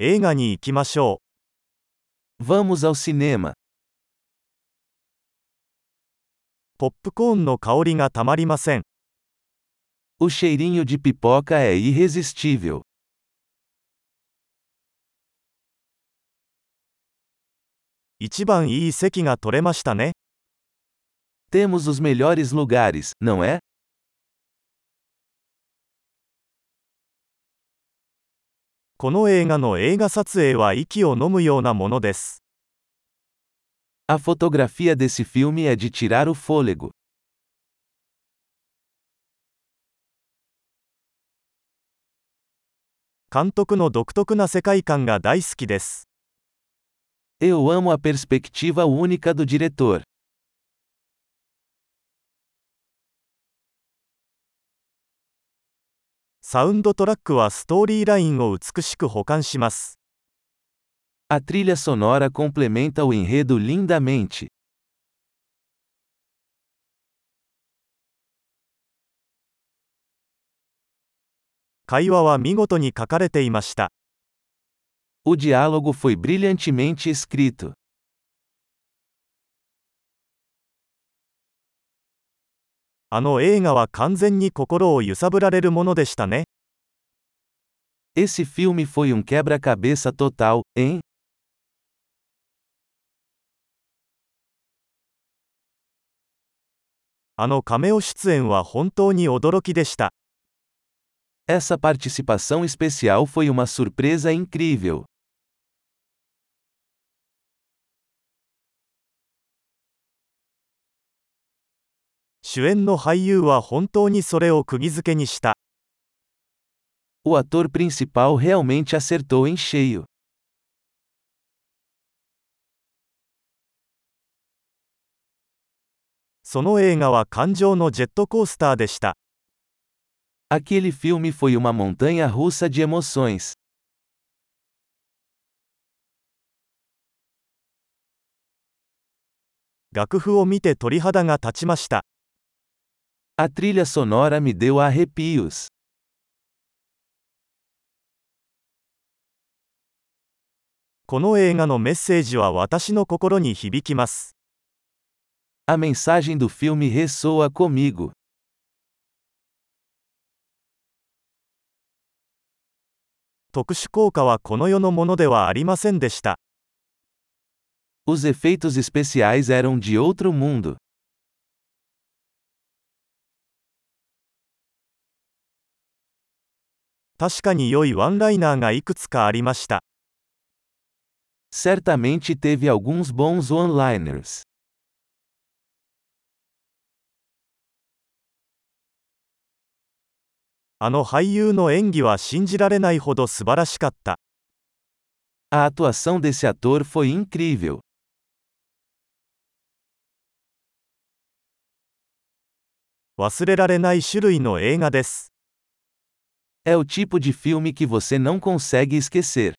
映画に行きましょ Vamos ao cinema. う。ポップコーンの香りがたまりません。O cheirinho de pipoca é irresistível. 一番いい席が取れましたね。Temos os melhores lugares, não é? この映画の映画撮影は息を飲むようなものです。A fotografia desse filme é de tirar o fôlego. 監督の独特な世界観が大好きです。Eu amo a perspectiva única do diretor. サウンドトラックはストーリーラインを美しく保管します。A trilha sonora complementa o enredo lindamente. 会話は見事に書かれていました。O diálogo foi brilhantemente escrito. あの映画は完全に心を揺さぶられるものでしたね。Esse filme foi um quebra-cabeça total, hein? あのカメオ出演は本当に驚きでした。Essa participação especial foi uma surpresa incrível. 主演の俳優は本当にそれを釘付けにした。O ator principal realmente acertou em cheio. その映画は感情のジェットコースターでした。Aquele filme foi uma montanha russa de emoções. 楽譜を見て鳥肌が立ちました。A trilha sonora me deu arrepios. この映画のメッセージは私の心に響きます。 A mensagem do filme ressoa comigo. 特殊効果はこの世のものではありませんでした。 Os efeitos especiais eram de outro mundo. 確かに良いワンライナーがいくつかありました。Certamente teve alguns bons one-liners. あの俳優の演技は信じられないほど素晴らしかった。A atuação desse ator foi incrível. 忘れられない種類の映画です。É o tipo de filme que você não consegue esquecer.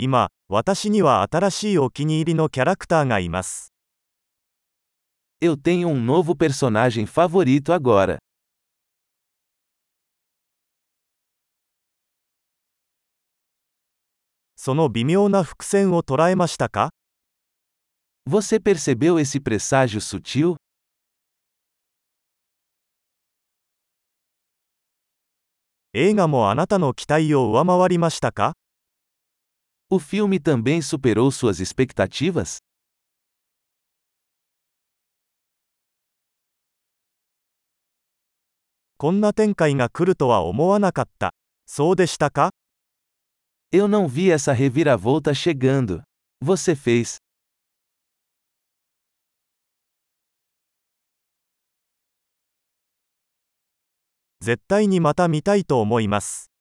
今、私には新しいお気に入りのキャラクターがいます。 Eu tenho um novo personagem favorito agora. その微妙な伏線を捉えましたか Você percebeu esse presságio sutil? 映画もあなたの期待を上回りましたか O filme também superou suas expectativas? こんな展開が来るとは思わなかった。そうでしたか Eu não vi essa reviravolta chegando. Você fez. 絶対にまた見たいと思います。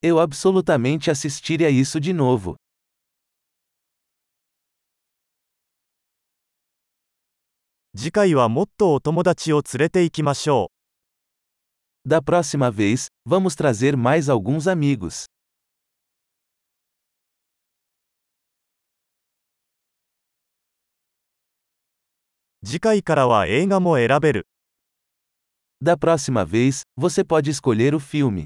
Eu absolutamente assistiria isso de novo. 次回はもっとお友達を連れて行きましょう。Da próxima vez, vamos trazer mais alguns amigos. 次回からは映画も選べる。Da próxima vez, você pode escolher o filme.